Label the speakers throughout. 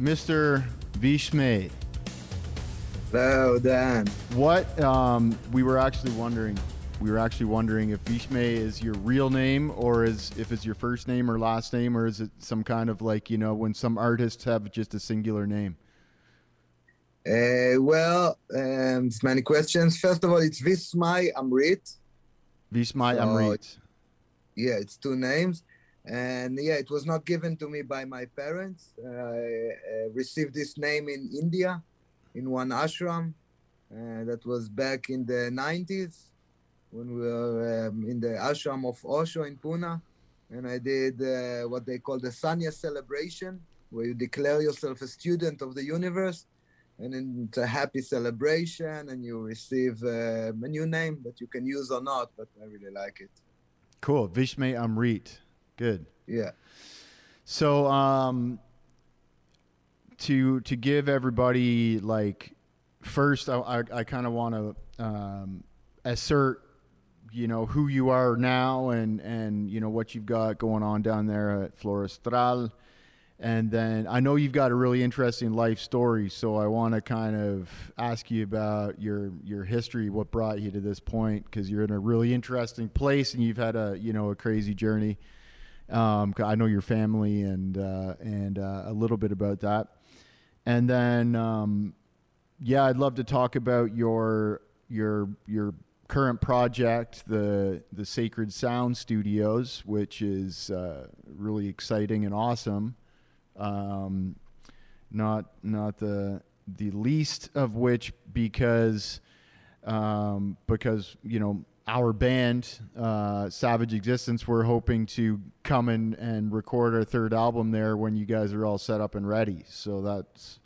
Speaker 1: Mr. Vishme.
Speaker 2: Hello, Dan.
Speaker 1: What um, we were actually wondering, we were actually wondering if Vishme is your real name, or is if it's your first name or last name, or is it some kind of like you know when some artists have just a singular name.
Speaker 2: Uh, well, um, it's many questions. First of all, it's Vismai Amrit.
Speaker 1: Vishmai
Speaker 2: So-
Speaker 1: Amrit.
Speaker 2: Yeah, it's two names. And yeah, it was not given to me by my parents. I uh, received this name in India, in one ashram. Uh, that was back in the 90s when we were um, in the ashram of Osho in Pune. And I did uh, what they call the Sanya celebration, where you declare yourself a student of the universe. And it's a happy celebration, and you receive uh, a new name that you can use or not, but I really like it.
Speaker 1: Cool. Vishme Amrit. Good.
Speaker 2: Yeah.
Speaker 1: So, um, to to give everybody like first, I I, I kind of want to um, assert, you know, who you are now and and you know what you've got going on down there at Florestral. And then I know you've got a really interesting life story, so I want to kind of ask you about your your history, what brought you to this point, because you're in a really interesting place and you've had a you know a crazy journey. Um, I know your family and uh, and uh, a little bit about that, and then um, yeah, I'd love to talk about your your your current project, the the Sacred Sound Studios, which is uh, really exciting and awesome. Um, not not the the least of which because um, because you know our band uh, Savage Existence we're hoping to come in and record our third album there when you guys are all set up and ready. So that's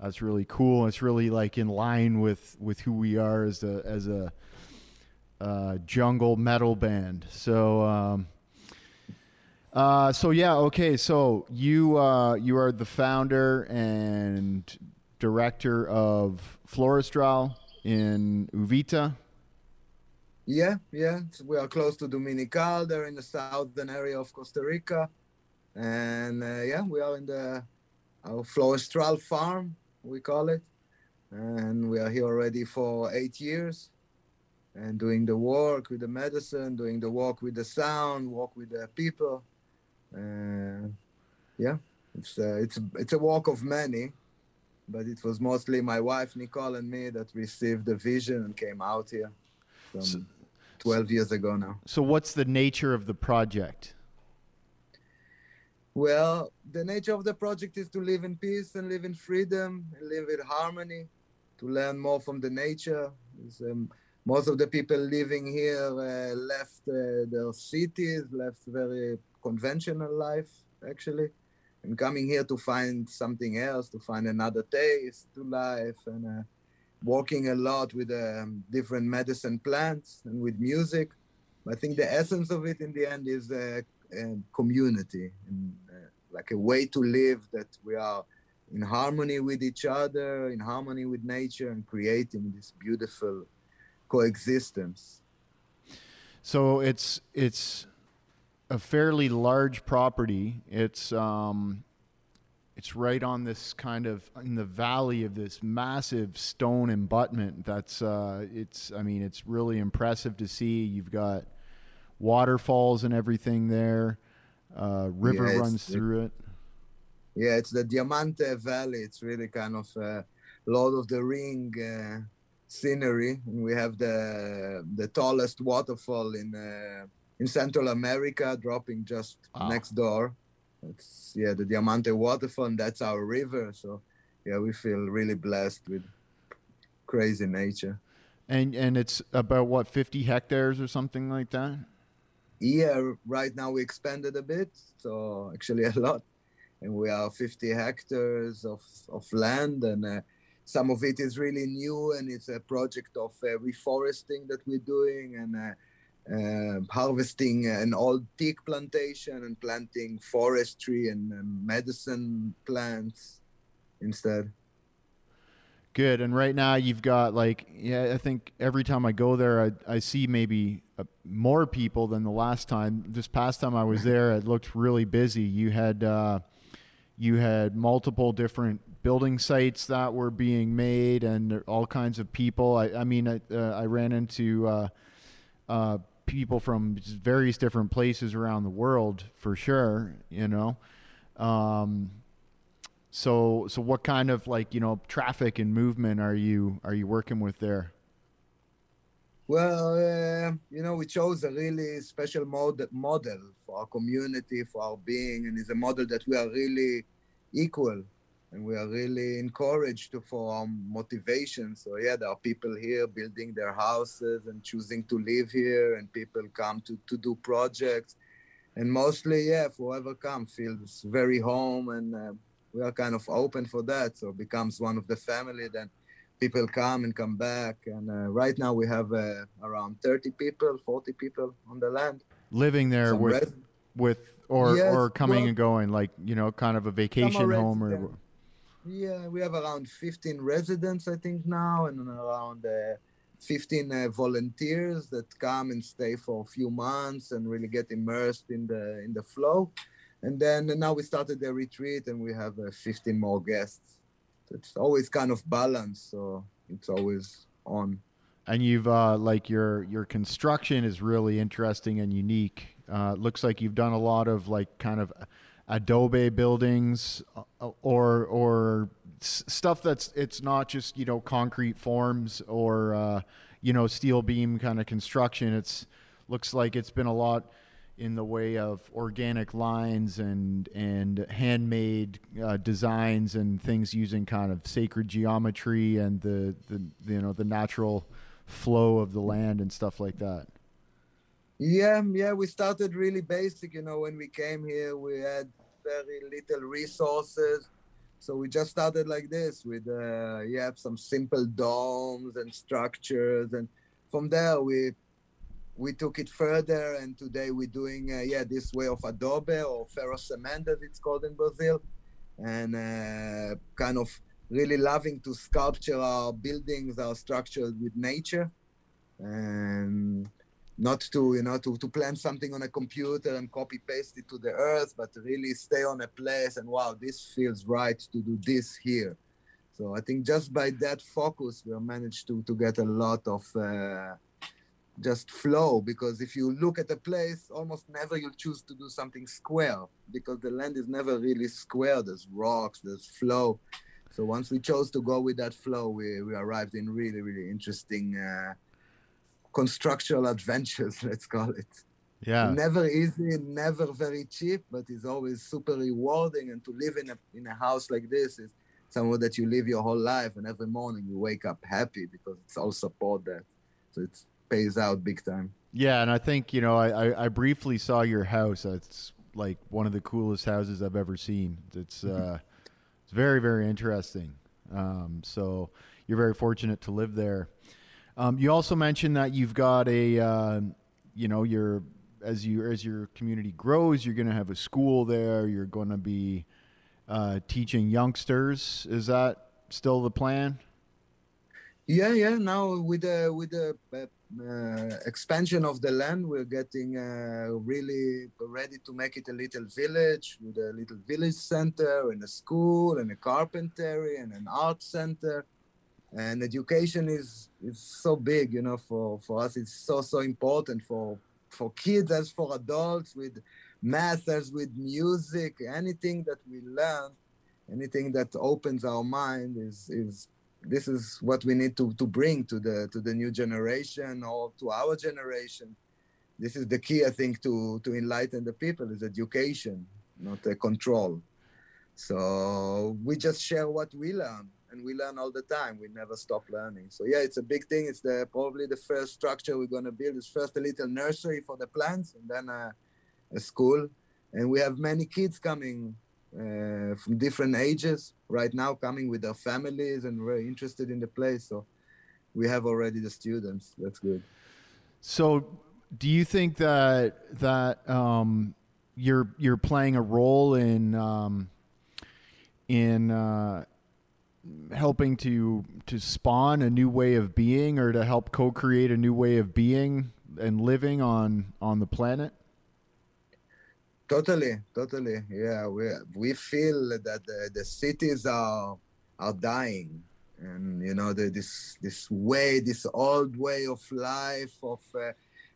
Speaker 1: that's really cool. It's really like in line with with who we are as a as a uh, jungle metal band. So. Um, uh, so yeah, okay. So you uh, you are the founder and director of Florestral in Uvita.
Speaker 2: Yeah, yeah. We are close to Dominical. They're in the southern area of Costa Rica, and uh, yeah, we are in the our Florestral farm, we call it, and we are here already for eight years, and doing the work with the medicine, doing the work with the sound, work with the people. Uh, yeah, it's uh, it's it's a walk of many, but it was mostly my wife Nicole and me that received the vision and came out here. From,
Speaker 1: So-
Speaker 2: 12 years ago now.
Speaker 1: So what's the nature of the project?
Speaker 2: Well, the nature of the project is to live in peace and live in freedom and live in harmony, to learn more from the nature. Um, most of the people living here uh, left uh, their cities, left very conventional life, actually, and coming here to find something else, to find another taste to life, and uh, working a lot with um, different medicine plants and with music. I think the essence of it in the end is uh, uh, community and uh, like a way to live that we are in harmony with each other, in harmony with nature, and creating this beautiful coexistence.
Speaker 1: So it's it's a fairly large property. It's um, it's right on this kind of in the valley of this massive stone embutment. That's uh, it's I mean it's really impressive to see. You've got waterfalls and everything there. Uh, river
Speaker 2: Yes.
Speaker 1: runs through it.
Speaker 2: Yeah, it's the Diamante Valley. It's really kind of uh, Lord of the Ring uh, scenery. We have the the tallest waterfall in uh, in Central America, dropping just
Speaker 1: Wow.
Speaker 2: next door. It's yeah, the Diamante waterfall, and that's our river. So yeah, we feel really blessed with crazy nature.
Speaker 1: And and it's about what fifty hectares or something like that.
Speaker 2: Yeah, right now we expanded a bit, so actually a lot, and we are 50 hectares of, of land, and uh, some of it is really new, and it's a project of uh, reforesting that we're doing, and uh, uh, harvesting an old teak plantation and planting forestry and um, medicine plants instead.
Speaker 1: Good. And right now you've got like, yeah, I think every time I go there, I, I see maybe uh, more people than the last time. This past time I was there, it looked really busy. You had, uh, you had multiple different building sites that were being made and all kinds of people. I, I mean, I, uh, I ran into uh, uh, people from various different places around the world for sure, you know. Um, so, so what kind of like you know traffic and movement are you are you working with there?
Speaker 2: Well, uh, you know, we chose a really special mod- model for our community, for our being, and it's a model that we are really equal and we are really encouraged to, for our motivation. So, yeah, there are people here building their houses and choosing to live here, and people come to, to do projects. And mostly, yeah, whoever comes feels very home, and uh, we are kind of open for that. So, it becomes one of the family then people come and come back. And uh, right now we have uh, around 30 people, 40 people on the land.
Speaker 1: Living there
Speaker 2: Some
Speaker 1: with,
Speaker 2: res-
Speaker 1: with, or,
Speaker 2: Yes,
Speaker 1: or coming
Speaker 2: well-
Speaker 1: and going, like, you know, kind of a vacation home or.
Speaker 2: resident. Yeah, we have around 15 residents, I think, now, and around uh, 15 uh, volunteers that come and stay for a few months and really get immersed in the in the flow. And then now we started the retreat, and we have uh, 15 more guests. It's always kind of balanced, so it's always on.
Speaker 1: and you've uh, like your your construction is really interesting and unique. Uh, looks like you've done a lot of like kind of adobe buildings uh, or or stuff that's it's not just you know concrete forms or uh, you know steel beam kind of construction. It's looks like it's been a lot in the way of organic lines and and handmade uh, designs and things using kind of sacred geometry and the, the you know the natural flow of the land and stuff like that.
Speaker 2: Yeah, yeah, we started really basic. You know, when we came here, we had very little resources. So we just started like this with, uh, yeah, some simple domes and structures. And from there, we we took it further. And today we're doing, uh, yeah, this way of adobe or ferro cement, as it's called in Brazil. And uh, kind of really loving to sculpture our buildings, our structures with nature. And not to you know to, to plan something on a computer and copy paste it to the earth but really stay on a place and wow this feels right to do this here. So i think just by that focus we managed to to get a lot of uh, just flow because if you look at a place almost never you'll choose to do something square because the land is never really square. There's rocks there's flow. So once we chose to go with that flow we, we arrived in really really interesting uh, constructural adventures, let's call it.
Speaker 1: Yeah.
Speaker 2: Never easy, never very cheap, but it's always super rewarding. And to live in a in a house like this is somewhere that you live your whole life, and every morning you wake up happy because it's all support that, so it pays out big time.
Speaker 1: Yeah, and I think you know I, I, I briefly saw your house. It's like one of the coolest houses I've ever seen. It's uh, it's very very interesting. Um, so you're very fortunate to live there. Um, you also mentioned that you've got a uh, you know your as you as your community grows, you're going to have a school there. You're going to be uh, teaching youngsters. Is that still the plan?
Speaker 2: Yeah, yeah. Now with the with the uh, uh, expansion of the land, we're getting uh, really ready to make it a little village with a little village center and a school and a carpentry and an art center. And education is is so big, you know. For for us, it's so so important for for kids as for adults with math as with music. Anything that we learn, anything that opens our mind is is this is what we need to, to bring to the to the new generation or to our generation. This is the key, I think, to to enlighten the people is education, not a control. So we just share what we learn, and we learn all the time. We never stop learning. So yeah, it's a big thing. It's the probably the first structure we're gonna build. Is first a little nursery for the plants, and then a, a school. And we have many kids coming uh, from different ages right now coming with their families and very interested in the place so we have already the students that's good
Speaker 1: So, do you think that that um, you're you're playing a role in um, in uh, helping to to spawn a new way of being, or to help co-create a new way of being and living on on the planet?
Speaker 2: Totally, totally. Yeah, we we feel that the, the cities are are dying, and you know the, this this way, this old way of life of uh,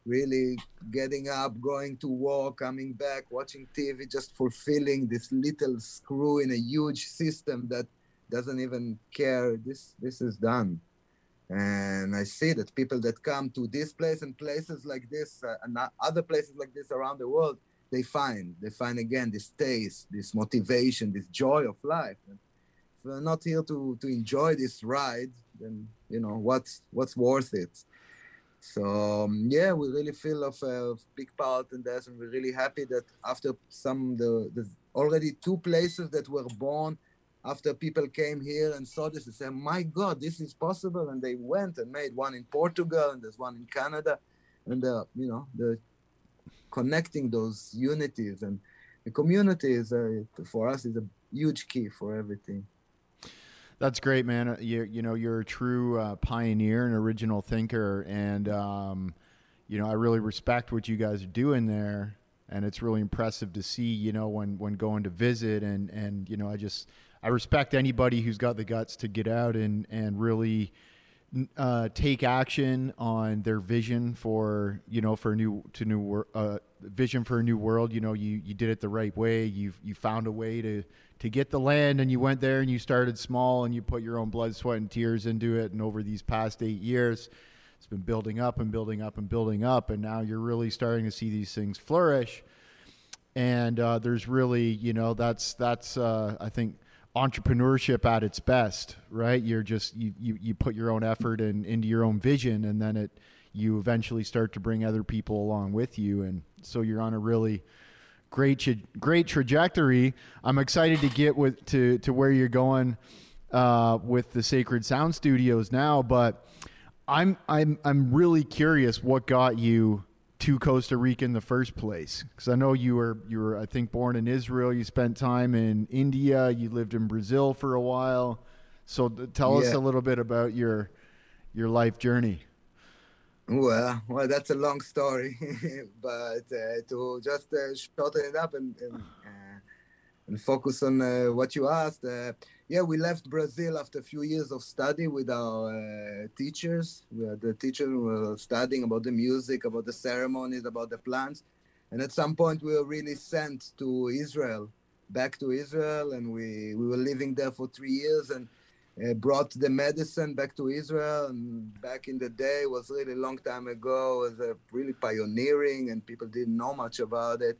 Speaker 2: really getting up, going to work, coming back, watching TV, just fulfilling this little screw in a huge system that doesn't even care. This this is done, and I see that people that come to this place and places like this uh, and other places like this around the world they find they find again this taste this motivation this joy of life and if we're not here to to enjoy this ride then you know what's what's worth it so um, yeah we really feel of a big part in this and we're really happy that after some the, the already two places that were born after people came here and saw this and said my god this is possible and they went and made one in portugal and there's one in canada and the you know the connecting those unities and the community for us is a huge key for everything.
Speaker 1: That's great, man. Uh, you you know you're a true uh, pioneer and original thinker, and um, you know I really respect what you guys are doing there, and it's really impressive to see. You know when when going to visit, and and you know I just I respect anybody who's got the guts to get out and and really uh, take action on their vision for you know for a new to new uh, vision for a new world. You know, you you did it the right way. You you found a way to to get the land, and you went there and you started small, and you put your own blood, sweat, and tears into it. And over these past eight years, it's been building up and building up and building up, and now you're really starting to see these things flourish. And uh, there's really, you know, that's that's uh, I think entrepreneurship at its best, right? You're just you you, you put your own effort and in, into your own vision, and then it you eventually start to bring other people along with you, and so you're on a really great great trajectory. I'm excited to get with to to where you're going uh, with the Sacred Sound Studios now, but I'm I'm I'm really curious what got you to Costa Rica in the first place? Because I know you were you were I think born in Israel. You spent time in India. You lived in Brazil for a while. So tell yeah. us a little bit about your your life journey.
Speaker 2: Well, well, that's a long story, but uh, to just uh, shorten it up and and, uh, and focus on uh, what you asked uh, yeah, we left Brazil after a few years of study with our uh, teachers. We had the teacher were studying about the music, about the ceremonies, about the plants. And at some point, we were really sent to Israel, back to Israel, and we, we were living there for three years and uh, brought the medicine back to Israel. And back in the day, was really long time ago, it was uh, really pioneering, and people didn't know much about it.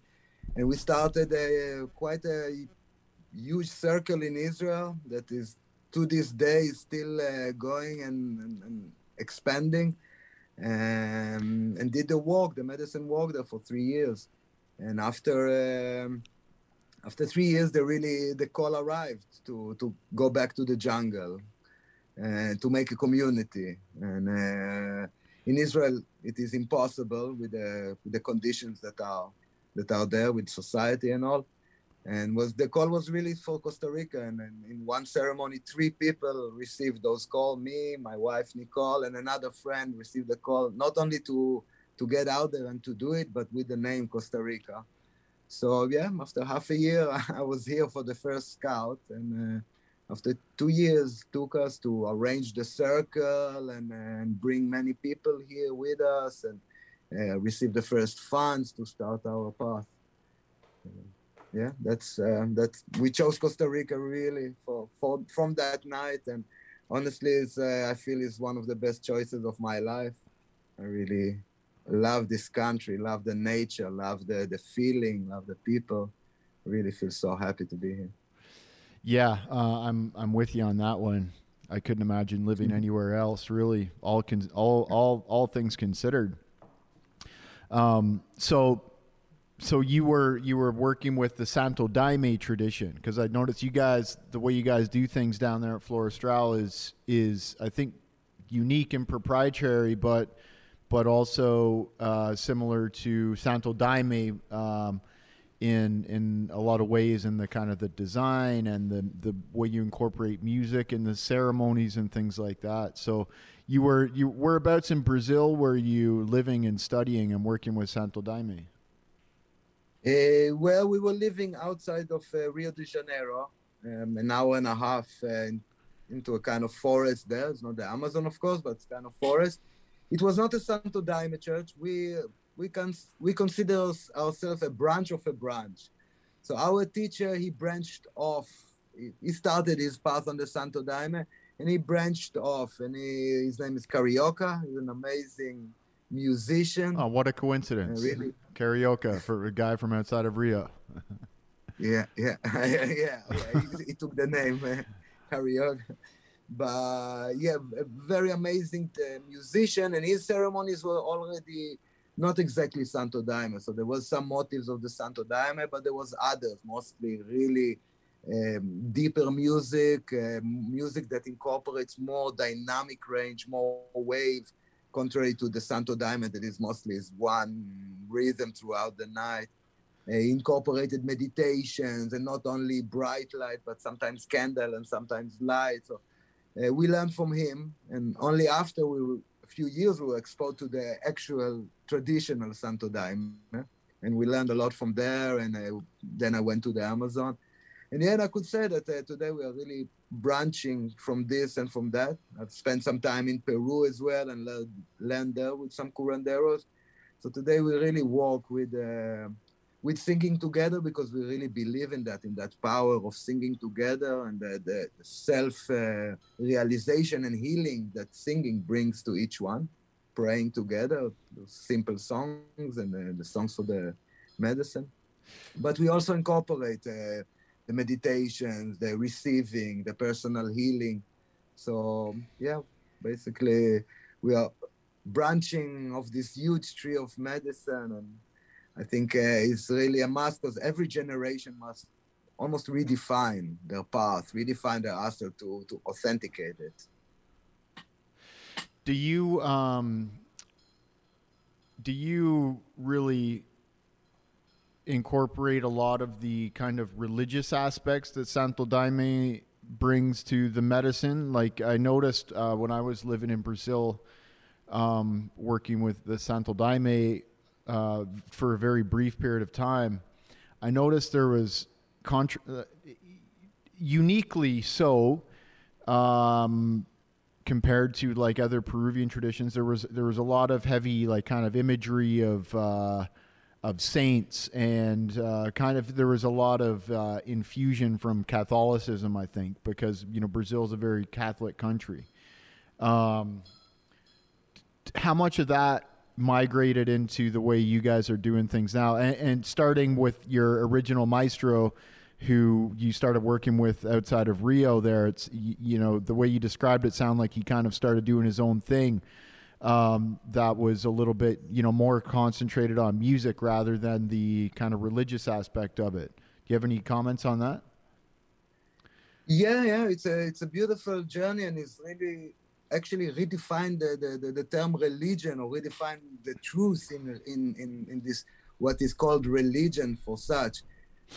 Speaker 2: And we started a, quite a huge circle in Israel that is to this day still uh, going and, and, and, expanding. Um, and did the walk, the medicine walk there for three years. And after um, after three years, the really the call arrived to to go back to the jungle and to make a community. And uh, in Israel, it is impossible with the with the conditions that are that are there with society and all and was the call was really for Costa Rica. And, and, in one ceremony, three people received those call. Me, my wife Nicole, and another friend received the call. Not only to to get out there and to do it, but with the name Costa Rica. So yeah, after half a year, I was here for the first scout, and uh, after two years, took us to arrange the circle and, and bring many people here with us and uh, receive the first funds to start our path yeah, that's uh, that's we chose Costa Rica really for, for from that night, and honestly, it's uh, I feel it's one of the best choices of my life. I really love this country, love the nature, love the the feeling, love the people. I really feel so happy to be here.
Speaker 1: Yeah, uh, I'm I'm with you on that one. I couldn't imagine living mm-hmm. anywhere else. Really, all con- all all all things considered. Um, so so you were you were working with the Santo Daime tradition because I noticed you guys the way you guys do things down there at Florestral is is I think unique and proprietary, but but also uh, similar to Santo Daime um, in in a lot of ways in the kind of the design and the the way you incorporate music and the ceremonies and things like that. So you were you whereabouts in Brazil were you living and studying and working with Santo Daime?
Speaker 2: Uh, well, we were living outside of uh, Rio de Janeiro, um, an hour and a half uh, into a kind of forest there. It's not the Amazon, of course, but it's kind of forest. It was not a Santo Daime church. We we can we consider ourselves a branch of a branch. So our teacher he branched off. He started his path on the Santo Daime, and he branched off. And he, his name is Carioca. He's an amazing musician.
Speaker 1: Oh, what a coincidence! Really, Carioca for a guy from outside of Rio.
Speaker 2: yeah, yeah, yeah, yeah. He, he, took the name uh, Carioca. But yeah, a very amazing uh, musician, and his ceremonies were already not exactly Santo Daime. So there was some motives of the Santo Daime, but there was others, mostly really um, deeper music, uh, music that incorporates more dynamic range, more wave, contrary to the Santo Daime that is mostly is one rhythm throughout the night. Uh, incorporated meditations and not only bright light, but sometimes candle and sometimes light. So uh, we learned from him, and only after we were, a few years we were exposed to the actual traditional Santo Daime, and we learned a lot from there. And uh, then I went to the Amazon, and then I could say that uh, today we are really branching from this and from that. I've spent some time in Peru as well and learned, learned there with some curanderos. So today we really work with uh, with singing together because we really believe in that, in that power of singing together and the, the, the self uh, realization and healing that singing brings to each one. Praying together, simple songs and uh, the songs for the medicine. But we also incorporate uh, the meditations, the receiving, the personal healing. So, yeah, basically, we are branching of this huge tree of medicine and I think uh, it's really a must because every generation must almost redefine their path, redefine their answer to, to authenticate it.
Speaker 1: Do you um, do you really incorporate a lot of the kind of religious aspects that Santo Daime brings to the medicine? Like I noticed uh, when I was living in Brazil, um, working with the Santo Daime, uh, for a very brief period of time, I noticed there was contra- uh, uniquely so um, compared to like other Peruvian traditions. There was there was a lot of heavy like kind of imagery of uh, of saints and uh, kind of there was a lot of uh, infusion from Catholicism, I think, because you know Brazil is a very Catholic country. Um, how much of that migrated into the way you guys are doing things now and, and, starting with your original maestro who you started working with outside of rio there it's you know the way you described it sounded like he kind of started doing his own thing um, that was a little bit you know more concentrated on music rather than the kind of religious aspect of it. Do you have any comments on that?
Speaker 2: Yeah yeah it's a it's a beautiful journey and it's really actually redefine the, the, the, term religion or redefine the truth in, in, in, in this what is called religion for such.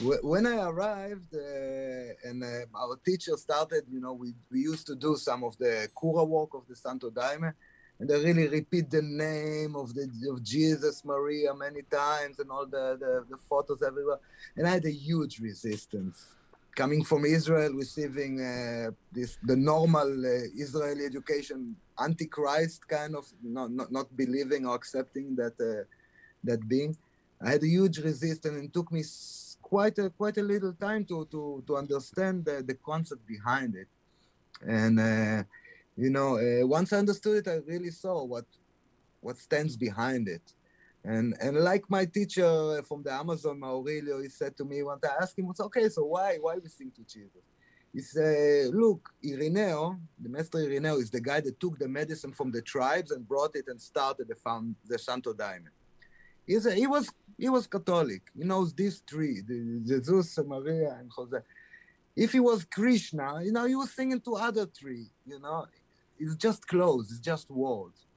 Speaker 2: When I arrived uh, and uh, our teacher started, you know, we, we used to do some of the Cura work of the Santo Daime, and they really repeat the name of the of Jesus Maria many times and all the, the, the photos everywhere. And I had a huge resistance coming from Israel, receiving uh, this the normal uh, Israeli education, antichrist kind of, not, not, not believing or accepting that uh, that being. I had a huge resistance, and it took me quite a quite a little time to to to understand the, the concept behind it. And uh, you know, uh, once I understood it, I really saw what what stands behind it. And and like my teacher from the Amazon, Aurelio, he said to me one time, I asked him, okay, so why why we sing to Jesus? He said, look, Irineu, the Master Irineu is the guy that took the medicine from the tribes and brought it and started the found the Santo Daime. He's a, he was he was Catholic. He knows these three, the, Jesus, Maria, and Jose. If he was Krishna, you know, he was singing to other three, you know. It's just clothes, it's just words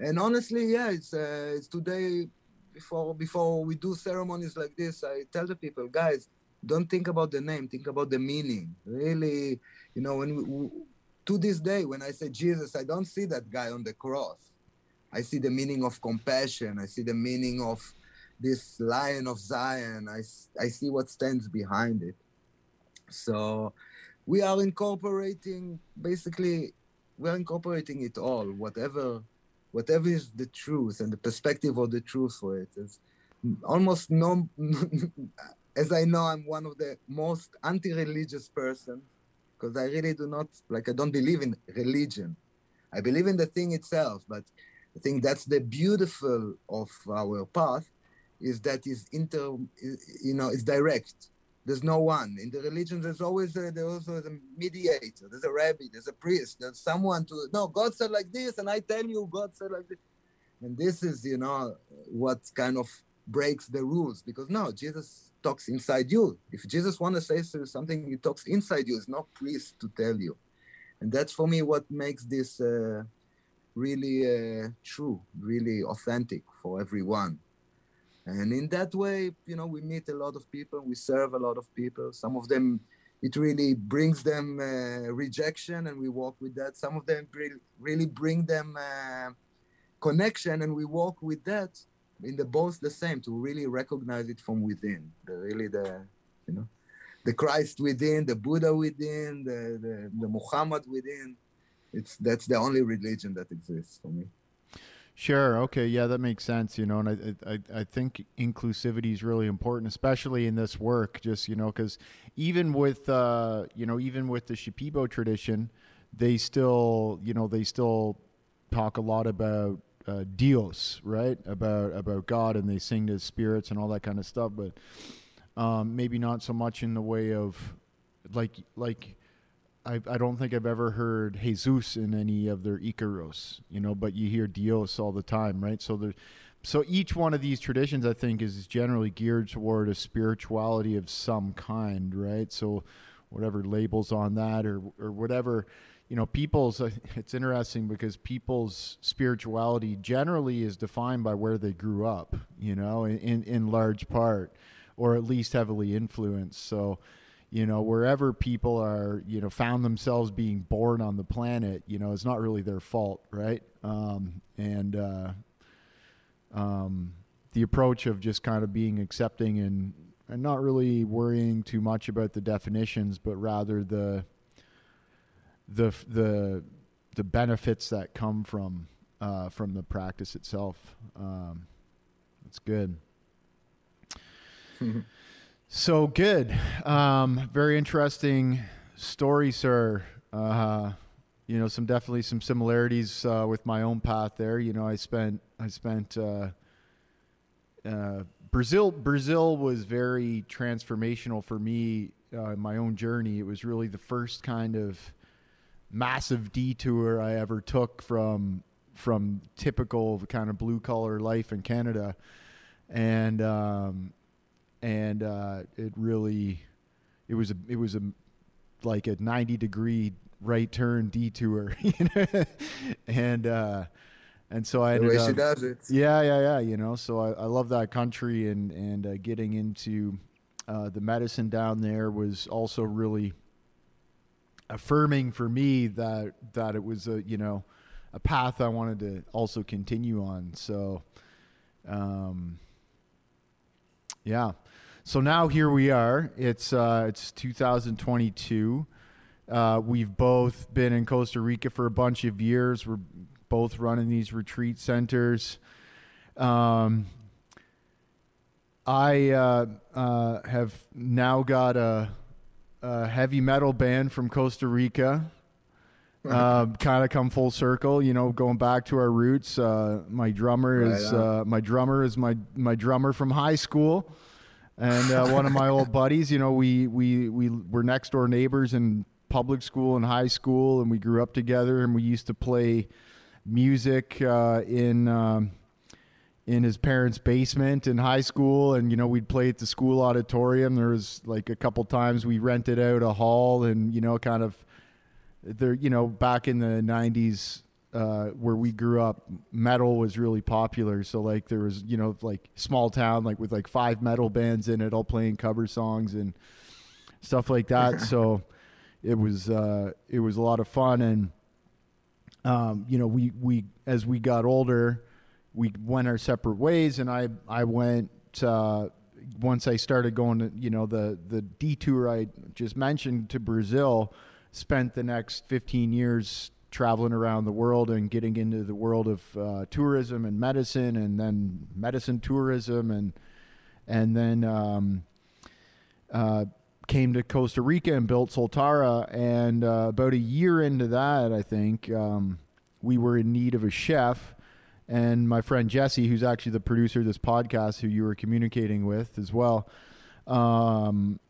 Speaker 2: and honestly, yeah, it's uh, it's today before before we do ceremonies like this. I tell the people, guys, don't think about the name, think about the meaning. Really, you know, when we, to this day, when I say Jesus, I don't see that guy on the cross. I see the meaning of compassion. I see the meaning of, this lion of Zion. I, I see what stands behind it. So we are incorporating basically we're incorporating it all, whatever whatever is the truth and the perspective of the truth for it. It's almost no as I know I'm one of the most anti-religious person because I really do not like I don't believe in religion. I believe in the thing itself, but I think that's the beautiful of our path is that is inter you know it's direct there's no one. In the religion there's always a, there's also a mediator there's a rabbi there's a priest there's someone to no god said like this and i tell you god said like this. And this is you know what kind of breaks the rules because no jesus talks inside you. If jesus want to say something he talks inside you it's not priest to tell you. And that's for me what makes this uh, really uh, true really authentic for everyone and in that way you know we meet a lot of people we serve a lot of people. Some of them it really brings them uh, rejection and we walk with that. Some of them really bring them uh, connection and we walk with that in the both the same to really recognize it from within. The really the you know the christ within the buddha within the the, the muhammad within. It's that's the only religion that exists for me
Speaker 1: Sure. Okay. Yeah, that makes sense. You know, and I, I, I think inclusivity is really important, especially in this work. Just you know, because even with, uh, you know, even with the Shipibo tradition, they still, you know, they still talk a lot about uh, Dios, right? About about God, and they sing to spirits and all that kind of stuff. But um, maybe not so much in the way of like like I, I don't think I've ever heard Jesus in any of their Icaros, you know, but you hear Dios all the time, right? So there, so each one of these traditions, I think, is generally geared toward a spirituality of some kind, right? So whatever labels on that or or whatever, you know, people's. It's interesting because people's spirituality generally is defined by where they grew up, you know, in in large part, or at least heavily influenced. So you know wherever people are you know found themselves being born on the planet you know it's not really their fault right? Um, and uh, um, the approach of just kind of being accepting and and not really worrying too much about the definitions but rather the the the the benefits that come from uh, from the practice itself. Um, it's good So good. Um, very interesting story, sir. Uh, you know, some definitely some similarities uh, with my own path there. You know, I spent I spent uh, uh Brazil. Brazil was very transformational for me uh, my own journey. It was really the first kind of massive detour I ever took from from typical kind of blue collar life in Canada, and um, and uh, it really it was a it was a like a 90 degree right turn detour you know and uh and so I ended
Speaker 2: the way
Speaker 1: up,
Speaker 2: she does it.
Speaker 1: Yeah, yeah, yeah. You know, so I, I love that country, and and uh, getting into uh, the medicine down there was also really affirming for me that that it was a you know a path I wanted to also continue on. So, um, yeah. So now here we are. It's uh, it's 2022. Uh, we've both been in Costa Rica for a bunch of years. We're both running these retreat centers. Um, I uh, uh have now got a, a, heavy metal band from Costa Rica. Uh, kind of come full circle, you know, going back to our roots. Uh, my drummer right is my drummer is my my drummer from high school and uh, one of my old buddies. You know, we we we were next door neighbors in public school and high school, and we grew up together. And we used to play music uh, in um, in his parents' basement in high school, and you know we'd play at the school auditorium. There was like a couple times we rented out a hall, and you know, kind of there. You know, back in the '90s, uh, where we grew up, metal was really popular. So like there was, you know, like small town, like with like five metal bands in it, all playing cover songs and stuff like that. so it was uh, it was a lot of fun, and um, you know, we we as we got older, we went our separate ways, and I I went uh, once I started going to, you know, the the detour I just mentioned to Brazil, spent the next 15 years traveling around the world and getting into the world of uh, tourism and medicine, and then medicine tourism, and and then um, uh, came to Costa Rica and built Soltara. And uh, about a year into that, I think um, we were in need of a chef. And my friend Jesse, who's actually the producer of this podcast, who you were communicating with as well, um,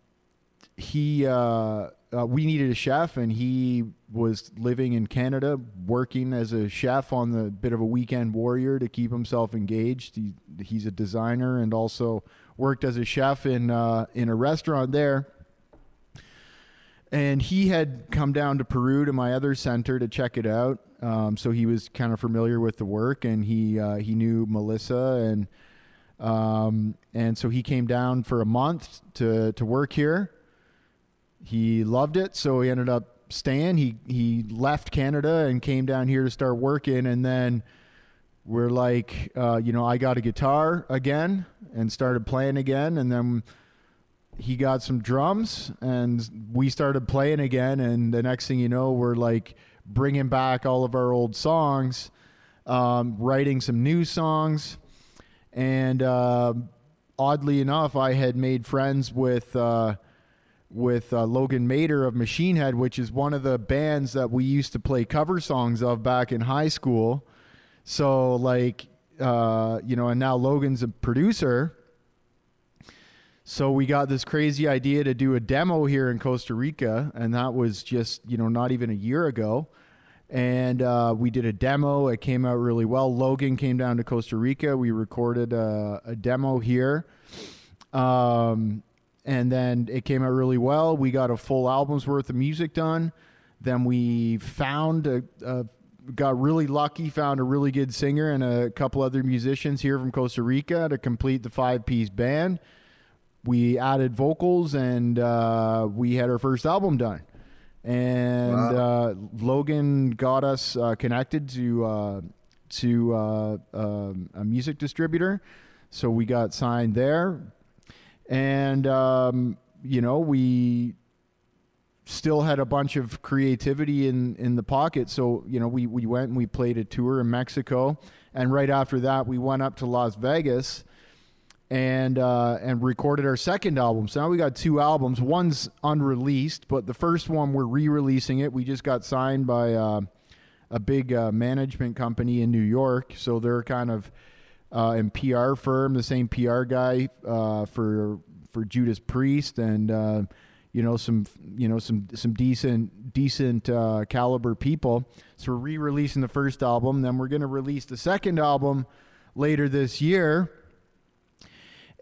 Speaker 1: he uh, uh, we needed a chef, and he was living in Canada, working as a chef on the bit of a weekend warrior to keep himself engaged. He, he's a designer and also worked as a chef in uh, in a restaurant there. And he had come down to Peru to my other center to check it out. Um, so he was kind of familiar with the work, and he uh, he knew Melissa, and um, and so he came down for a month to to work here. He loved it, so he ended up staying. He he left Canada and came down here to start working, and then we're like, uh, you know, I got a guitar again and started playing again, and then he got some drums and we started playing again and the next thing you know we're like bringing back all of our old songs um, writing some new songs and uh, oddly enough i had made friends with uh, with uh, logan mader of machine head which is one of the bands that we used to play cover songs of back in high school so like uh, you know and now logan's a producer so we got this crazy idea to do a demo here in Costa Rica, and that was just you know not even a year ago. And uh, we did a demo. It came out really well. Logan came down to Costa Rica. We recorded a, a demo here, um, and then it came out really well. We got a full album's worth of music done. Then we found a, a got really lucky, found a really good singer and a couple other musicians here from Costa Rica to complete the five piece band we added vocals and uh, we had our first album done. And wow. uh, Logan got us uh, connected to uh, to uh, um, a music distributor, so we got signed there. And um, you know we still had a bunch of creativity in in the pocket. So you know we we went and we played a tour in Mexico, and right after that we went up to Las Vegas and uh, and recorded our second album. So now we got two albums. One's unreleased, but the first one we're re-releasing it. We just got signed by uh, a big uh, management company in New York, so they're kind of uh, in PR firm, the same PR guy uh, for for Judas Priest, and uh, you know some you know some some decent decent caliber people. So we're re-releasing the first album. Then we're going to release the second album later this year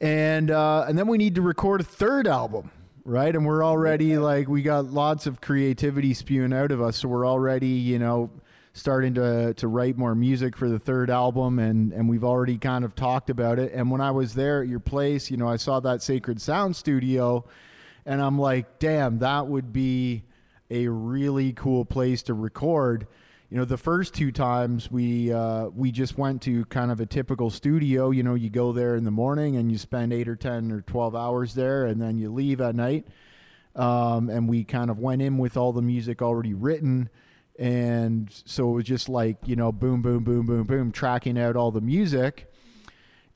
Speaker 1: and uh, and then we need to record a third album, right? And we're already like we got lots of creativity spewing out of us, so we're already you know starting to to write more music for the third album, and and we've already kind of talked about it. And when I was there at your place, you know, I saw that Sacred Sound Studio, and I'm like, damn, that would be a really cool place to record you know, the first two times we uh, we just went to kind of a typical studio. You know, you go there in the morning and you spend eight or ten or twelve hours there, and then you leave at night. Um, and we kind of went in with all the music already written, and so it was just like you know, boom, boom, boom, boom, boom, tracking out all the music.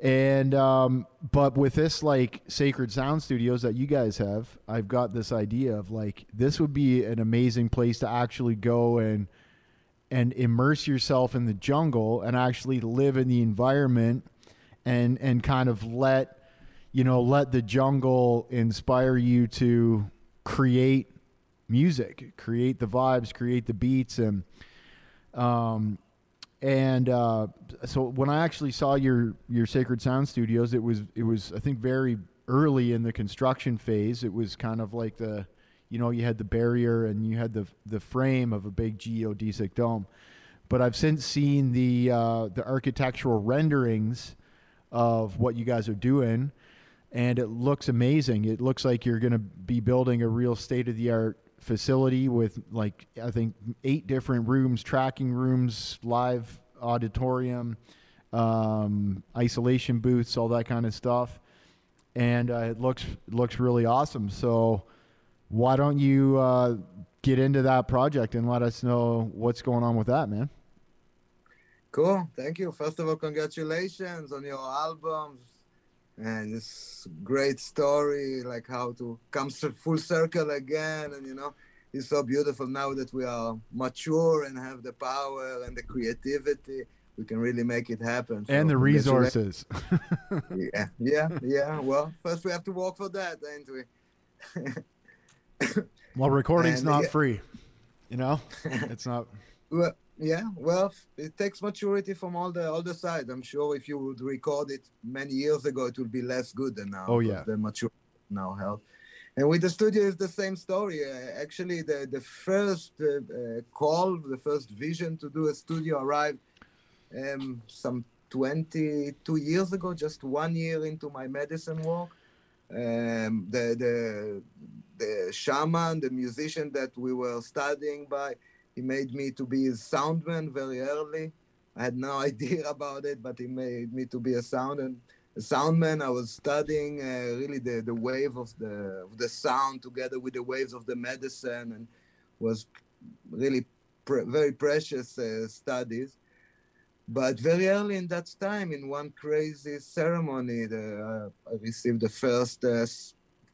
Speaker 1: And um, but with this like Sacred Sound Studios that you guys have, I've got this idea of like this would be an amazing place to actually go and and immerse yourself in the jungle and actually live in the environment and and kind of let you know let the jungle inspire you to create music create the vibes create the beats and um and uh, so when I actually saw your your Sacred Sound Studios, it was it was I think very early in the construction phase. It was kind of like the you know, you had the barrier and you had the the frame of a big geodesic dome. But I've since seen the uh, the architectural renderings of what you guys are doing, and it looks amazing. It looks like you're going to be building a real state of the art facility with like I think eight different rooms, tracking rooms, live auditorium, um, isolation booths, all that kind of stuff. and uh, it looks looks really awesome. So why don't you uh, get into that project and let us know what's going on with that, man?
Speaker 2: Cool. Thank you. First of all, congratulations on your albums. And it's great story, like how to come full circle again. And, you know, it's so beautiful now that we are mature and have the power and the creativity. We can really make it happen.
Speaker 1: So and the resources.
Speaker 2: yeah, yeah, yeah. Well, first we have to work for that, ain't
Speaker 1: we? well, recording's and, not yeah. free. You know, it's not.
Speaker 2: Well, yeah, well, it takes maturity from all the all the sides. I'm sure if you would record it many years ago, it would be less good than now.
Speaker 1: Oh yeah,
Speaker 2: the maturity now help. And with the studio, is the same story. Uh, actually, the the first uh, uh, call, the first vision to do a studio arrived um, some 22 years ago, just one year into my medicine work. Um, the the the shaman, the musician that we were studying by he made me to be his soundman very early. I had no idea about it, but he made me to be a sound and a soundman. I was studying uh, really the, the wave of the of the sound together with the waves of the medicine, and was really pre- very precious uh, studies. But very early in that time, in one crazy ceremony, the, uh, I received the first uh,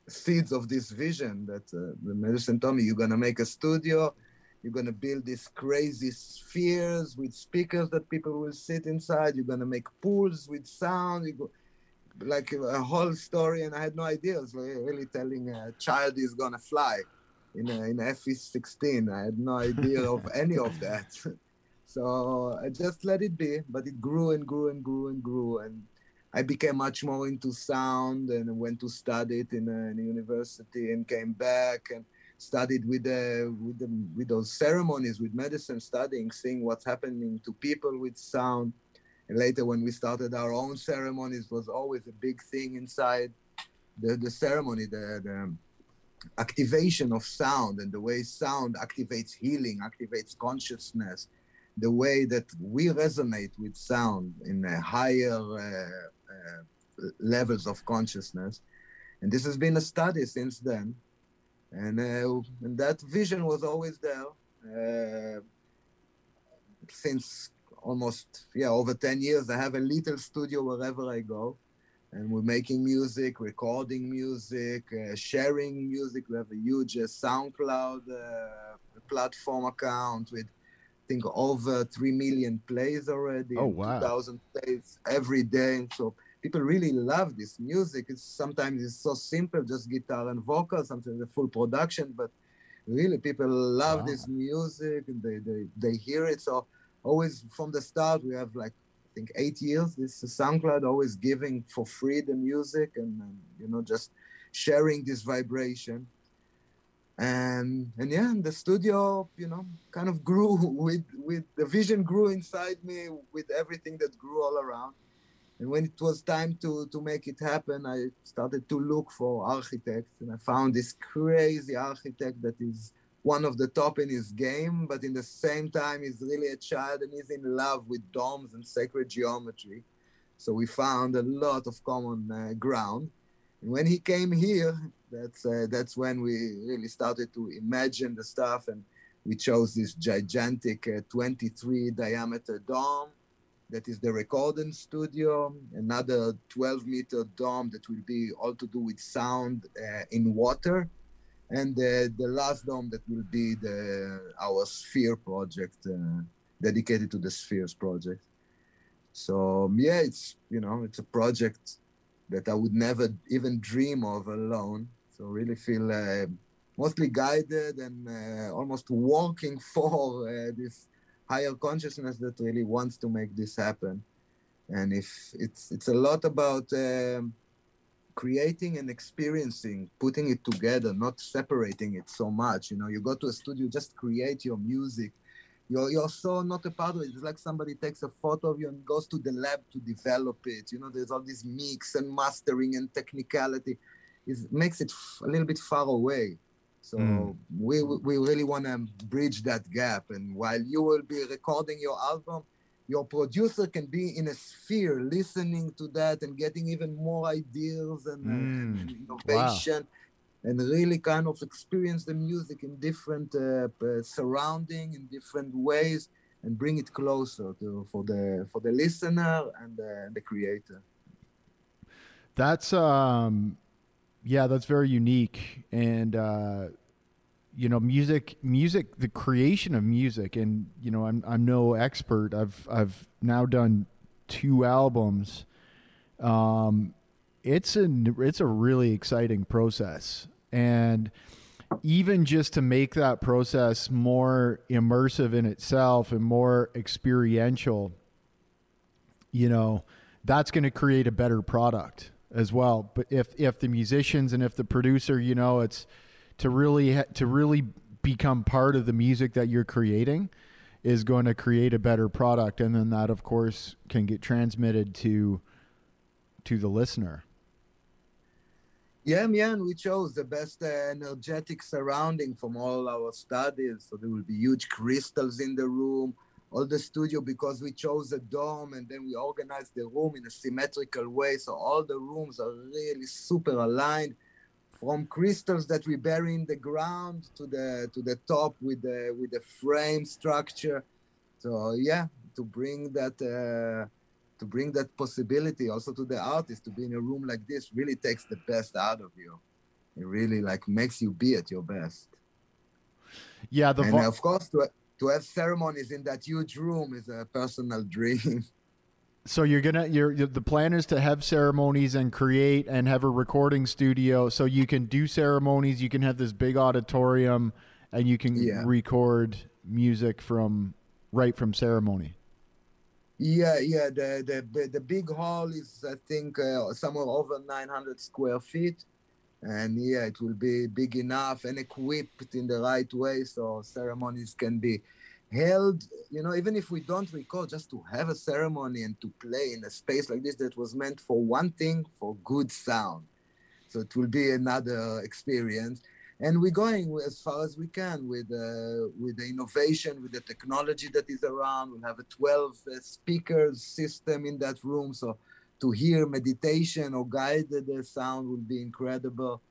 Speaker 2: seeds of this vision that uh, the medicine told me, "You're gonna make a studio." You're going to build these crazy spheres with speakers that people will sit inside. You're going to make pools with sound. You go, like a whole story, and I had no idea. It was really telling a child is going to fly in a, in F-16. I had no idea of any of that. so I just let it be, but it grew and grew and grew and grew. And I became much more into sound and went to study it in a, in a university and came back. and studied with the, with the with those ceremonies with medicine studying seeing what's happening to people with sound. And later when we started our own ceremonies was always a big thing inside the, the ceremony the, the activation of sound and the way sound activates healing activates consciousness the way that we resonate with sound in higher uh, uh, levels of consciousness. And this has been a study since then and, uh, and that vision was always there uh, since almost yeah over 10 years. I have a little studio wherever i go and we're making music recording music uh, sharing music. We have a huge uh, soundcloud uh, platform account with i think over 3 million plays already.
Speaker 1: Oh wow.
Speaker 2: 2000 plays every day. So people really love this music. It's sometimes it's so simple, just guitar and vocals, sometimes the full production, but really people love wow. this ah. music and they, they, they hear it. So always from the start, we have like, I think eight years, this SoundCloud always giving for free the music and, and you know, just sharing this vibration. And, and yeah, and the studio, you know, kind of grew with, with the vision grew inside me with everything that grew all around and when it was time to, to make it happen, I started to look for architects and I found this crazy architect that is one of the top in his game, but in the same time, he's really a child and he's in love with domes and sacred geometry. So we found a lot of common uh, ground. And when he came here, that's, uh, that's when we really started to imagine the stuff and we chose this gigantic uh, 23 diameter dome that is the recording studio, another 12 meter dome that will be all to do with sound uh, in water, and the, the last dome that will be the our Sphere project, uh, dedicated to the Spheres project. So yeah, it's you know it's a project that I would never even dream of alone. So really feel uh, mostly guided and uh, almost walking for uh, this higher consciousness that really wants to make this happen. And if it's it's a lot about um, creating and experiencing, putting it together, not separating it so much. You know, you go to a studio, just create your music. You're, you're so not a part of it. It's like somebody takes a photo of you and goes to the lab to develop it. You know, there's all this mix and mastering and technicality. It makes it a little bit far away. So mm. we we really want to bridge that gap. And while you will be recording your album, your producer can be in a sphere listening to that and getting even more ideas and, uh,
Speaker 1: Mm,
Speaker 2: and innovation and really kind of experience the music in different uh, surrounding in different ways and bring it closer to for the for the listener and the, the creator
Speaker 1: That's um yeah, that's very unique and uh you know music music the creation of music and you know I'm I'm no expert. I've I've now done two albums. Um it's a it's a really exciting process and even just to make that process more immersive in itself and more experiential you know that's going to create a better product as well. But if if the musicians and if the producer you know it's to really ha- to really become part of the music that you're creating is going to create a better product. And then that of course can get transmitted to to the listener.
Speaker 2: Yeah, yeah, and we chose the best uh, energetic surrounding from all our studies. So there will be huge crystals in the room, all the studio because we chose a dome and then we organized the room in a symmetrical way. So all the rooms are really super aligned from crystals that we bury in the ground to the to the top with the with the frame structure. So yeah, to bring that uh, to bring that possibility also to the artist to be in a room like this really takes the best out of you. It really like makes you be at your best.
Speaker 1: yeah the
Speaker 2: and of course, to, to have ceremonies in that huge room is a personal dream.
Speaker 1: So you're gonna you're, you're- the plan is to have ceremonies and create and have a recording studio so you can do ceremonies. You can have this big auditorium and you can
Speaker 2: Yeah.
Speaker 1: record music from right from ceremony.
Speaker 2: Yeah, yeah. The the the big hall is I think uh, somewhere over 900 square feet, and yeah, it will be big enough and equipped in the right way so ceremonies can be held. You know, even if we don't record, just to have a ceremony and to play in a space like this that was meant for one thing, for good sound. So it will be another experience and we're going as far as we can with uh, with the innovation, with the technology that is around. We'll have a 12 uh, speakers system in that room, so to hear meditation or guided sound would be incredible.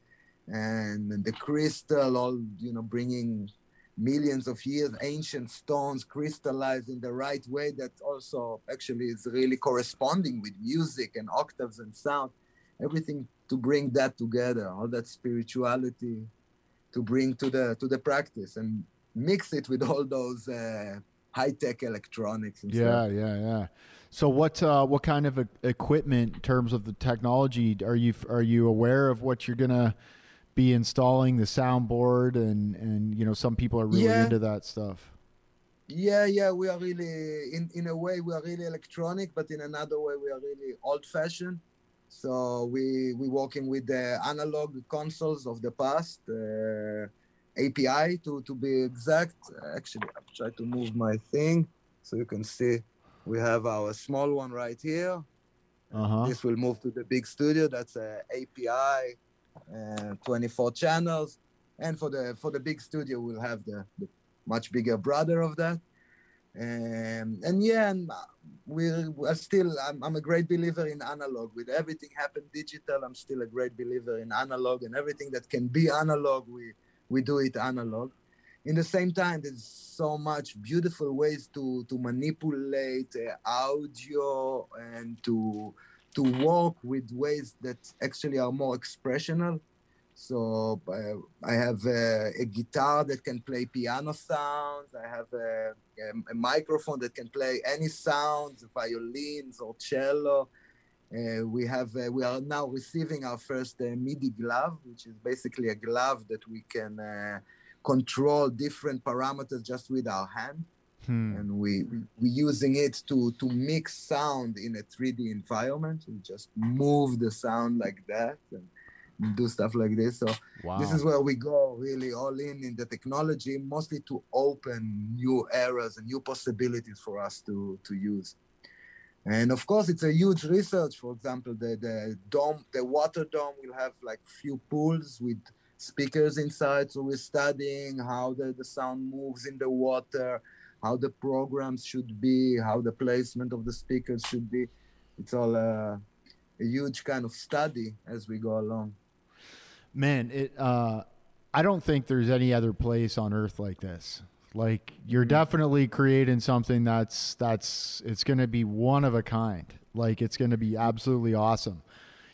Speaker 2: And, the crystal, all you know, bringing millions of years ancient stones crystallized in the right way that also actually is really corresponding with music and octaves and sound everything to bring that together all that spirituality to bring to the to the practice and mix it with all those uh, high tech electronics
Speaker 1: Yeah,
Speaker 2: stuff.
Speaker 1: yeah, yeah. So what uh, what kind of e- equipment in terms of the technology are you are you aware of what you're gonna be installing the soundboard and and you know some people are really
Speaker 2: Yeah.
Speaker 1: into that stuff.
Speaker 2: Yeah, yeah, we are really in in a way we are really electronic, but in another way we are really old fashioned. So we we working with the analog consoles of the past, uh, API to to be exact. Actually, I'll try to move my thing so you can see. We have our small one right here.
Speaker 1: Uh huh.
Speaker 2: This will move to the big studio. That's a API, uh, 24 channels, and for the for the big studio, we'll have the, the much bigger brother of that. And and yeah, and we're, we're still. I'm, I'm a great believer in analog. With everything happened digital, I'm still a great believer in analog, and everything that can be analog, we we do it analog. In the same time, there's so much beautiful ways to to manipulate uh, audio and to to work with ways that actually are more expressional. So uh, I have uh, a guitar that can play piano sounds. I have a, a, a microphone that can play any sounds, violins or cello. Uh, we have uh, we are now receiving our first uh, MIDI glove, which is basically a glove that we can uh, control different parameters just with our hand
Speaker 1: Hmm.
Speaker 2: and we we we using it to to mix sound in a 3D environment. We just move the sound like that and do stuff like this. So
Speaker 1: Wow.
Speaker 2: this is where we go really all in in the technology, mostly to open new eras and new possibilities for us to to use. And of course, it's a huge research. For example, the the dome, the water dome will have like few pools with speakers inside. So we're studying how the, the sound moves in the water, how the programs should be, how the placement of the speakers should be. It's all uh, a huge kind of study as we go along.
Speaker 1: Man, it. Uh, I don't think there's any other place on earth like this. Like you're mm. definitely creating something that's that's it's going to be one of a kind. Like it's going to be absolutely awesome.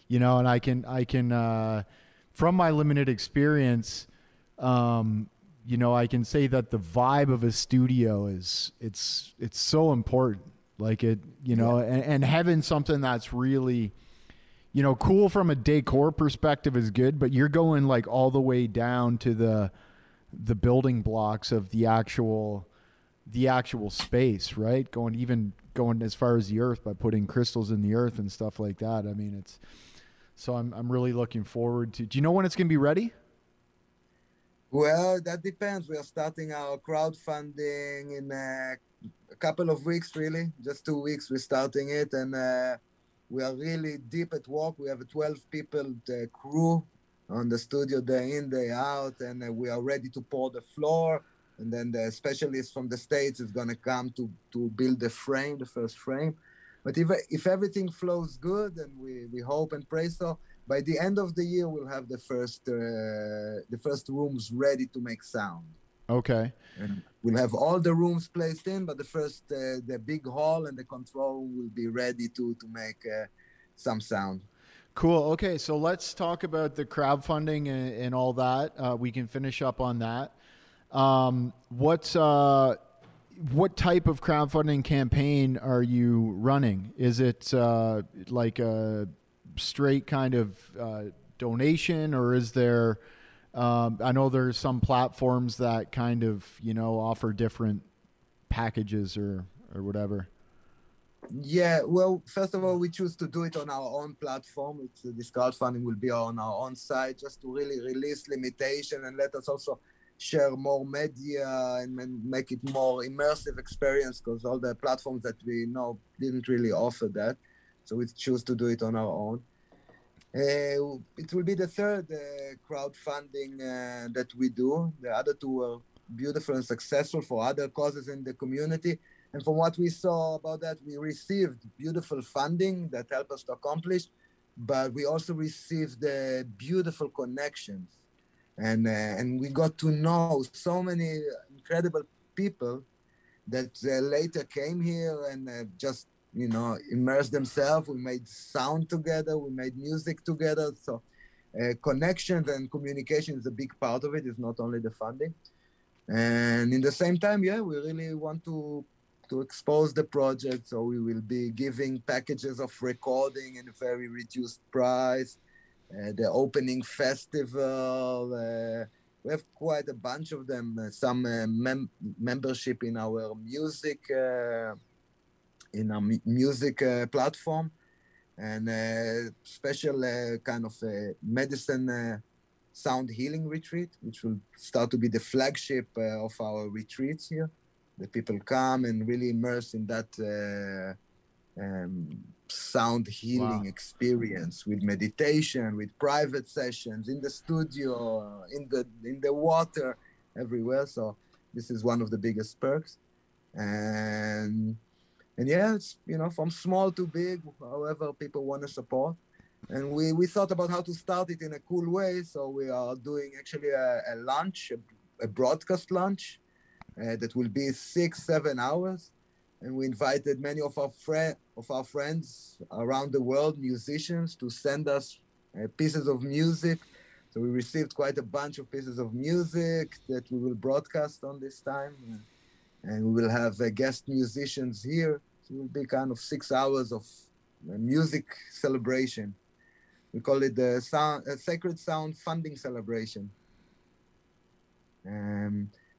Speaker 1: You know, and I can I can uh, from my limited experience, um, you know, I can say that the vibe of a studio is it's it's so important. Like it, you know, yeah. and, and having something that's really, you know, cool from a decor perspective is good, but you're going like all the way down to the the building blocks of the actual the actual space, right? Going even going as far as the earth by putting crystals in the earth and stuff like that. I mean, it's so I'm I'm really looking forward to. Do you know when it's going to be ready?
Speaker 2: Well, that depends. We are starting our crowdfunding in a, a couple of weeks, really. Just two weeks, we're starting it, and uh, we are really deep at work. We have a 12 people uh, crew on the studio day in, day out, and uh, we are ready to pour the floor. And then the specialist from the States is going to come to, to build the frame, the first frame. But if, if everything flows good, and we, we hope and pray so, by the end of the year we'll have the first uh, the first rooms ready to make sound.
Speaker 1: Okay.
Speaker 2: And we'll have all the rooms placed in but the first uh, the big hall and the control will be ready to to make uh, some sound.
Speaker 1: Cool. Okay so let's talk about the crowdfunding and, and all that. Uh, we can finish up on that. Um, what's uh, what type of crowdfunding campaign are you running is it uh, like a straight kind of uh, donation, or is there? Um, I know there's some platforms that kind of you know offer different packages or or whatever.
Speaker 2: Yeah, well, first of all, we choose to do it on our own platform. It's, this crowdfunding will be on our own site just to really release limitation and let us also share more media and, and make it more immersive experience because all the platforms that we know didn't really offer that. So we choose to do it on our own. Uh, it will be the third uh, crowdfunding uh, that we do. The other two were beautiful and successful for other causes in the community. And from what we saw about that, we received beautiful funding that helped us to accomplish, but we also received uh, beautiful connections. And, uh, and we got to know so many incredible people that uh, later came here and just you know, immerse themselves. We made sound together. We made music together. So uh, connections and communication is a big part of it. It's not only the funding. And in the same time, yeah, we really want to to expose the project. So we will be giving packages of recording in a very reduced price. Uh, the opening festival. Uh, we have quite a bunch of them. Uh, some uh, mem- membership in our music uh, in a music uh, platform and a special uh, kind of medicine uh, sound healing retreat, which will start to be the flagship of our retreats here. The people come and really immerse in that um, sound healing wow. experience with meditation, with private sessions in the studio, in the in the water, everywhere. So this is one of the biggest perks, and and yeah, it's you know from small to big, however people want to support. And we, we thought about how to start it in a cool way. So we are doing actually a, a lunch, a, a broadcast lunch uh, that will be six, seven hours. And we invited many of our friend of our friends around the world, musicians, to send us uh, pieces of music. So we received quite a bunch of pieces of music that we will broadcast on this time and we will have uh, guest musicians here. So it will be kind of six hours of uh, music celebration. We call it the sound, uh, Sacred Sound Funding Celebration. Um,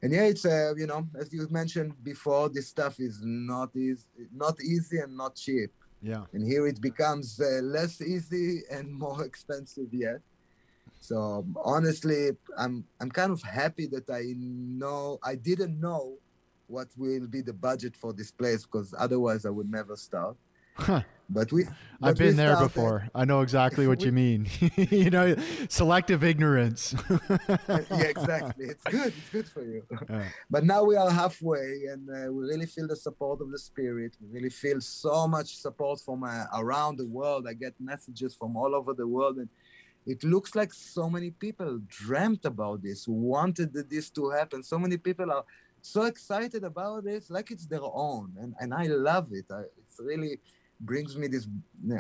Speaker 2: and yeah, it's uh, you know, as you mentioned before, this stuff is not is not easy and not cheap.
Speaker 1: Yeah.
Speaker 2: And here it becomes uh, less easy and more expensive yet. So honestly, I'm I'm kind of happy that I know I didn't know what will be the budget for this place because otherwise I would never start. Huh. But we,
Speaker 1: I've been there before. I know exactly what we, you mean. you know, selective ignorance.
Speaker 2: yeah, exactly. It's good. It's good for you. Yeah. But now we are halfway, and uh, we really feel the support of the spirit. We really feel so much support from uh, around the world. I get messages from all over the world, and it looks like so many people dreamt about this, wanted this to happen. So many people are so excited about it, like it's their own, and and I love it. I, it's really brings me this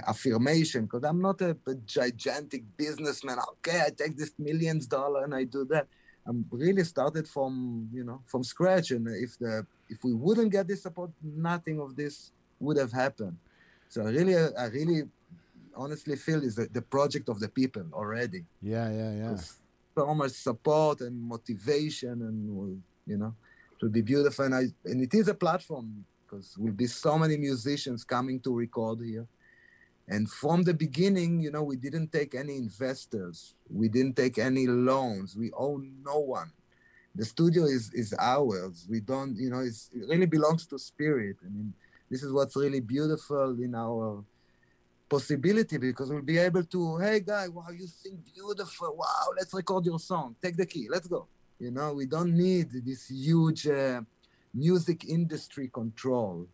Speaker 2: affirmation because I'm not a, a, gigantic businessman. Okay, I take this millions dollar and I do that. I'm really started from you know from scratch, and if the if we wouldn't get this support, nothing of this would have happened. So I really, I really, honestly feel is the, the project of the people already.
Speaker 1: Yeah, yeah, yeah.
Speaker 2: So much support and motivation, and you know, it will be beautiful. And I and it is a platform because will be so many musicians coming to record here. And from the beginning, you know, we didn't take any investors. We didn't take any loans. We own no one. The studio is is ours. We don't, you know, it really belongs to Spirit. I mean, this is what's really beautiful in our possibility because we'll be able to, hey guy, wow, you sing beautiful. Wow, let's record your song. Take the key. Let's go. You know, we don't need this huge uh, music industry control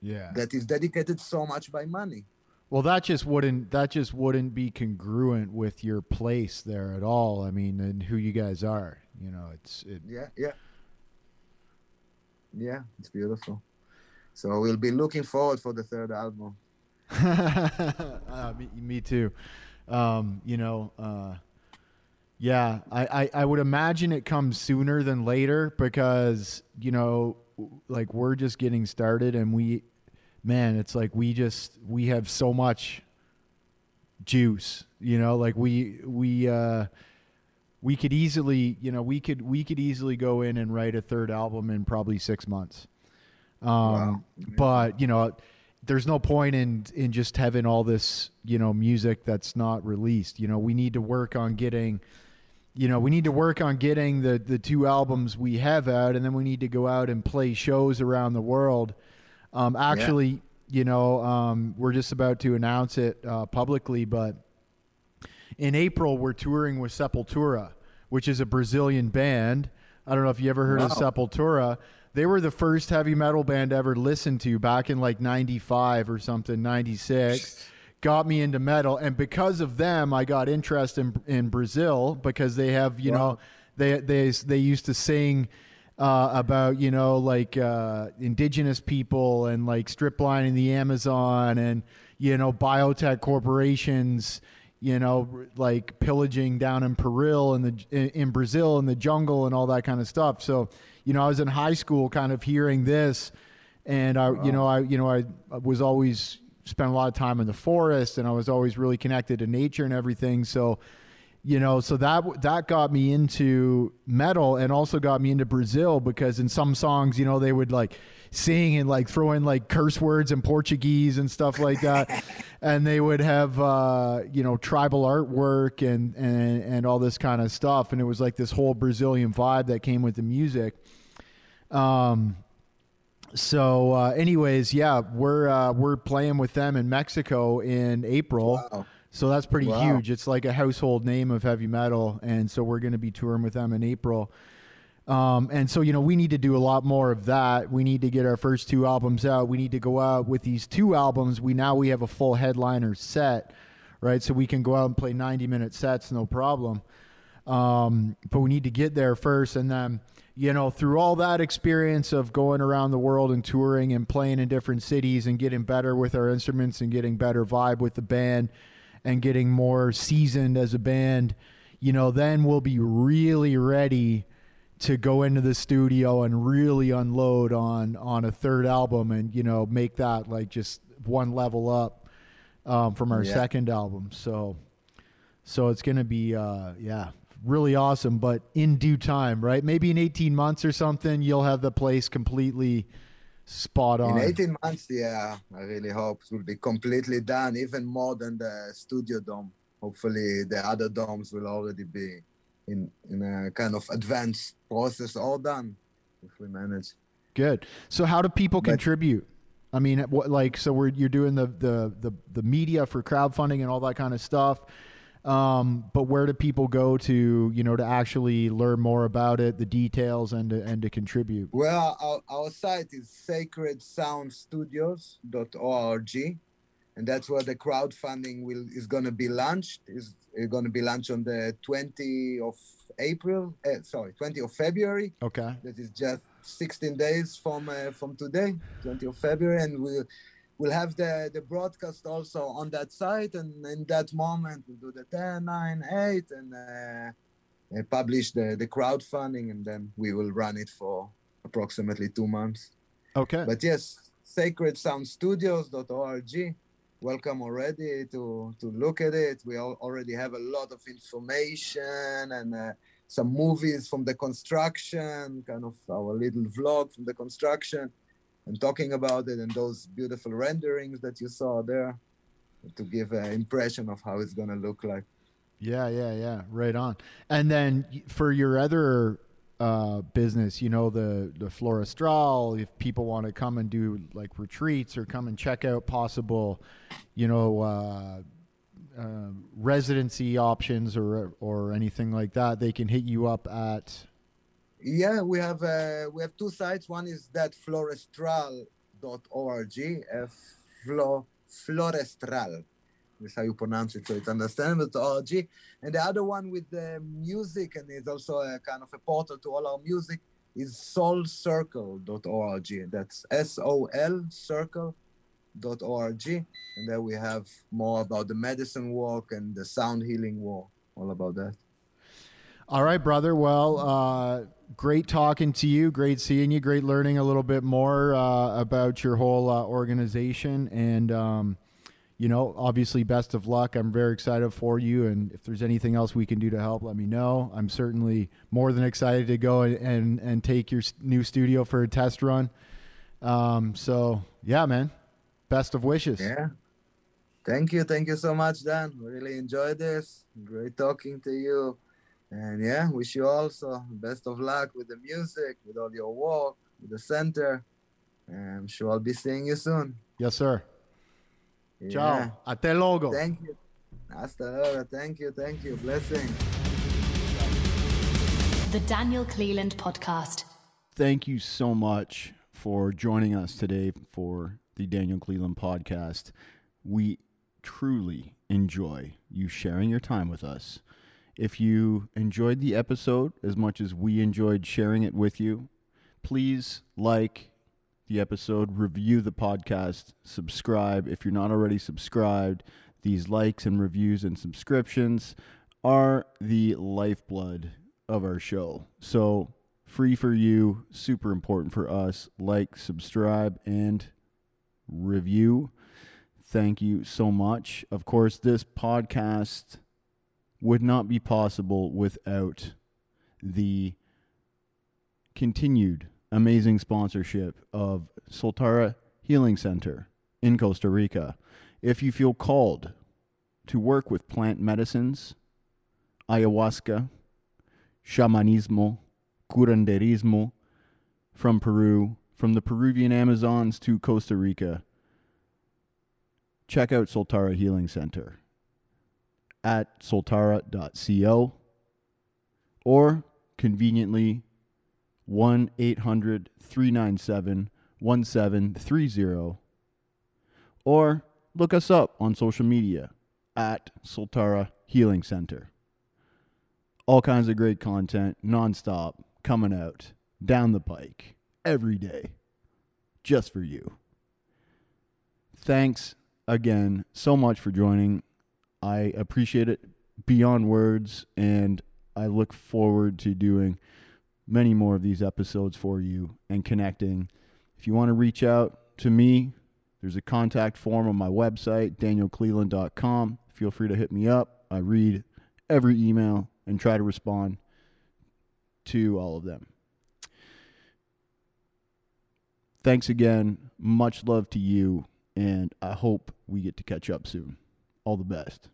Speaker 1: yeah
Speaker 2: that is dedicated so much by money.
Speaker 1: Well that just wouldn't that just wouldn't be congruent with your place there at all. I mean and who you guys are you know it's it...
Speaker 2: yeah yeah. Yeah it's beautiful. So we'll be looking forward for the third album.
Speaker 1: Uh, me, me, too. Um, you know uh, yeah I, I, I would imagine it comes sooner than later because you know like we're just getting started and we man it's like we just we have so much juice you know? Like we we uh we could easily you know we could we could easily go in and write a third album in probably six months. Um wow. but you know there's no point in in just having all this you know music that's not released. You know we need to work on getting you know, we need to work on getting the the two albums we have out, and then we need to go out and play shows around the world. Um, actually, yeah. you know, um, we're just about to announce it uh, publicly, but in April we're touring with Sepultura, which is a Brazilian band. I don't know if you ever heard wow. of Sepultura. They were the first heavy metal band ever listened to back in like 95 or something, 96 got me into metal, and because of them, I got interest in in Brazil because they have you wow. know they they they used to sing. Uh, about you know like uh, indigenous people and like strip lining the Amazon and you know biotech corporations you know like pillaging down in Peru and the in, in Brazil in the jungle and all that kind of stuff. So you know I was in high school kind of hearing this and I wow. you know I you know I was always spent a lot of time in the forest and I was always really connected to nature and everything. So, you know, so that that got me into metal and also got me into Brazil because in some songs, you know, they would like sing and like throw in like curse words and Portuguese and stuff like that, and they would have uh, you know tribal artwork and and and all this kind of stuff, and it was like this whole Brazilian vibe that came with the music. Um, so, uh, anyways, yeah, we're uh, we're playing with them in Mexico in April. Wow. So that's pretty wow. huge. It's like a household name of heavy metal, and so we're going to be touring with them in April. Um, and so you know we need to do a lot more of that. We need to get our first two albums out. We need to go out with these two albums. We now we have a full headliner set, right? So we can go out and play ninety minute sets, no problem. Um, but we need to get there first, and then you know, through all that experience of going around the world and touring and playing in different cities and getting better with our instruments and getting better vibe with the band and getting more seasoned as a band, you know, then we'll be really ready to go into the studio and really unload on on a third album and you know make that like just one level up um, from our yeah. second album. So so it's gonna be uh, yeah really awesome. But in due time, right? Maybe in 18 months or something, you'll have the place completely spot on.
Speaker 2: In 18 months, yeah, I really hope it will be completely done, even more than the studio dome. Hopefully, the other domes will already be in in a kind of advanced process, all done if we manage.
Speaker 1: Good. So, how do people but, contribute? I mean, what, like, so we're you're doing the the the the media for crowdfunding and all that kind of stuff. Um, but where do people go to, you know, to actually learn more about it, the details, and to, and to contribute?
Speaker 2: Well, our, our site is sacredsoundstudios.org, and that's where the crowdfunding will is going to be launched. is going to be launched on the 20th of April. Uh, sorry, 20th of February.
Speaker 1: Okay.
Speaker 2: That is just 16 days from uh, from today, 20th of February, and we'll we'll have the the broadcast also on that site, and in that moment we'll do the 10, 9, 8, and uh, publish the the crowdfunding, and then we will run it for approximately two months.
Speaker 1: Okay.
Speaker 2: But yes, sacredsoundstudios.org. Welcome already to to look at it. We already have a lot of information and uh, some movies from the construction, kind of our little vlog from the construction, and talking about it and those beautiful renderings that you saw there to give an impression of how it's gonna look like.
Speaker 1: Yeah, yeah, yeah. Right on. And then for your other uh, business, you know, the the Florestral, if people want to come and do like retreats or come and check out possible, you know, uh, uh, residency options or or anything like that, they can hit you up at.
Speaker 2: Yeah, we have uh, we have two sites. One is that florestral.org, F Flo Florestral is how you pronounce it, so it's understandable ORG. And the other one with the music, and it's also a kind of a portal to all our music, is solcircle.org. That's S O L circle.org. And there we have more about the medicine walk and the sound healing walk, all about that.
Speaker 1: All right, brother. Well, uh, great talking to you. Great seeing you. Great learning a little bit more uh, about your whole uh, organization. And, um, you know, obviously, best of luck. I'm very excited for you. And if there's anything else we can do to help, let me know. I'm certainly more than excited to go and, and, and take your new studio for a test run. Um, so, yeah, man, best of wishes.
Speaker 2: Yeah. Thank you. Thank you so much, Dan. Really enjoyed this. Great talking to you. And yeah, wish you also best of luck with the music, with all your work, with the center. And I'm sure I'll be seeing you soon.
Speaker 1: Yes, sir. Yeah. Ciao. Hasta luego.
Speaker 2: Thank you. Hasta luego. Thank you. Thank you. Blessing.
Speaker 3: The Daniel Cleland Podcast.
Speaker 1: Thank you so much for joining us today for the Daniel Cleland Podcast. We truly enjoy you sharing your time with us. If you enjoyed the episode as much as we enjoyed sharing it with you, please like the episode, review the podcast, subscribe. If you're not already subscribed, these likes and reviews and subscriptions are the lifeblood of our show. So, free for you, super important for us. Like, subscribe, and review. Thank you so much. Of course, this podcast would not be possible without the continued amazing sponsorship of Soltara Healing Center in Costa Rica. If you feel called to work with plant medicines, ayahuasca, shamanismo, curanderismo from Peru, from the Peruvian Amazons to Costa Rica, check out Soltara Healing Center at soltara.co or conveniently 1 800 397 1730 or look us up on social media at Soltara Healing Center. All kinds of great content nonstop coming out down the pike every day just for you. Thanks again so much for joining. I appreciate it beyond words, and I look forward to doing many more of these episodes for you and connecting. If you want to reach out to me, there's a contact form on my website, danielcleland.com. Feel free to hit me up. I read every email and try to respond to all of them. Thanks again. Much love to you, and I hope we get to catch up soon. All the best.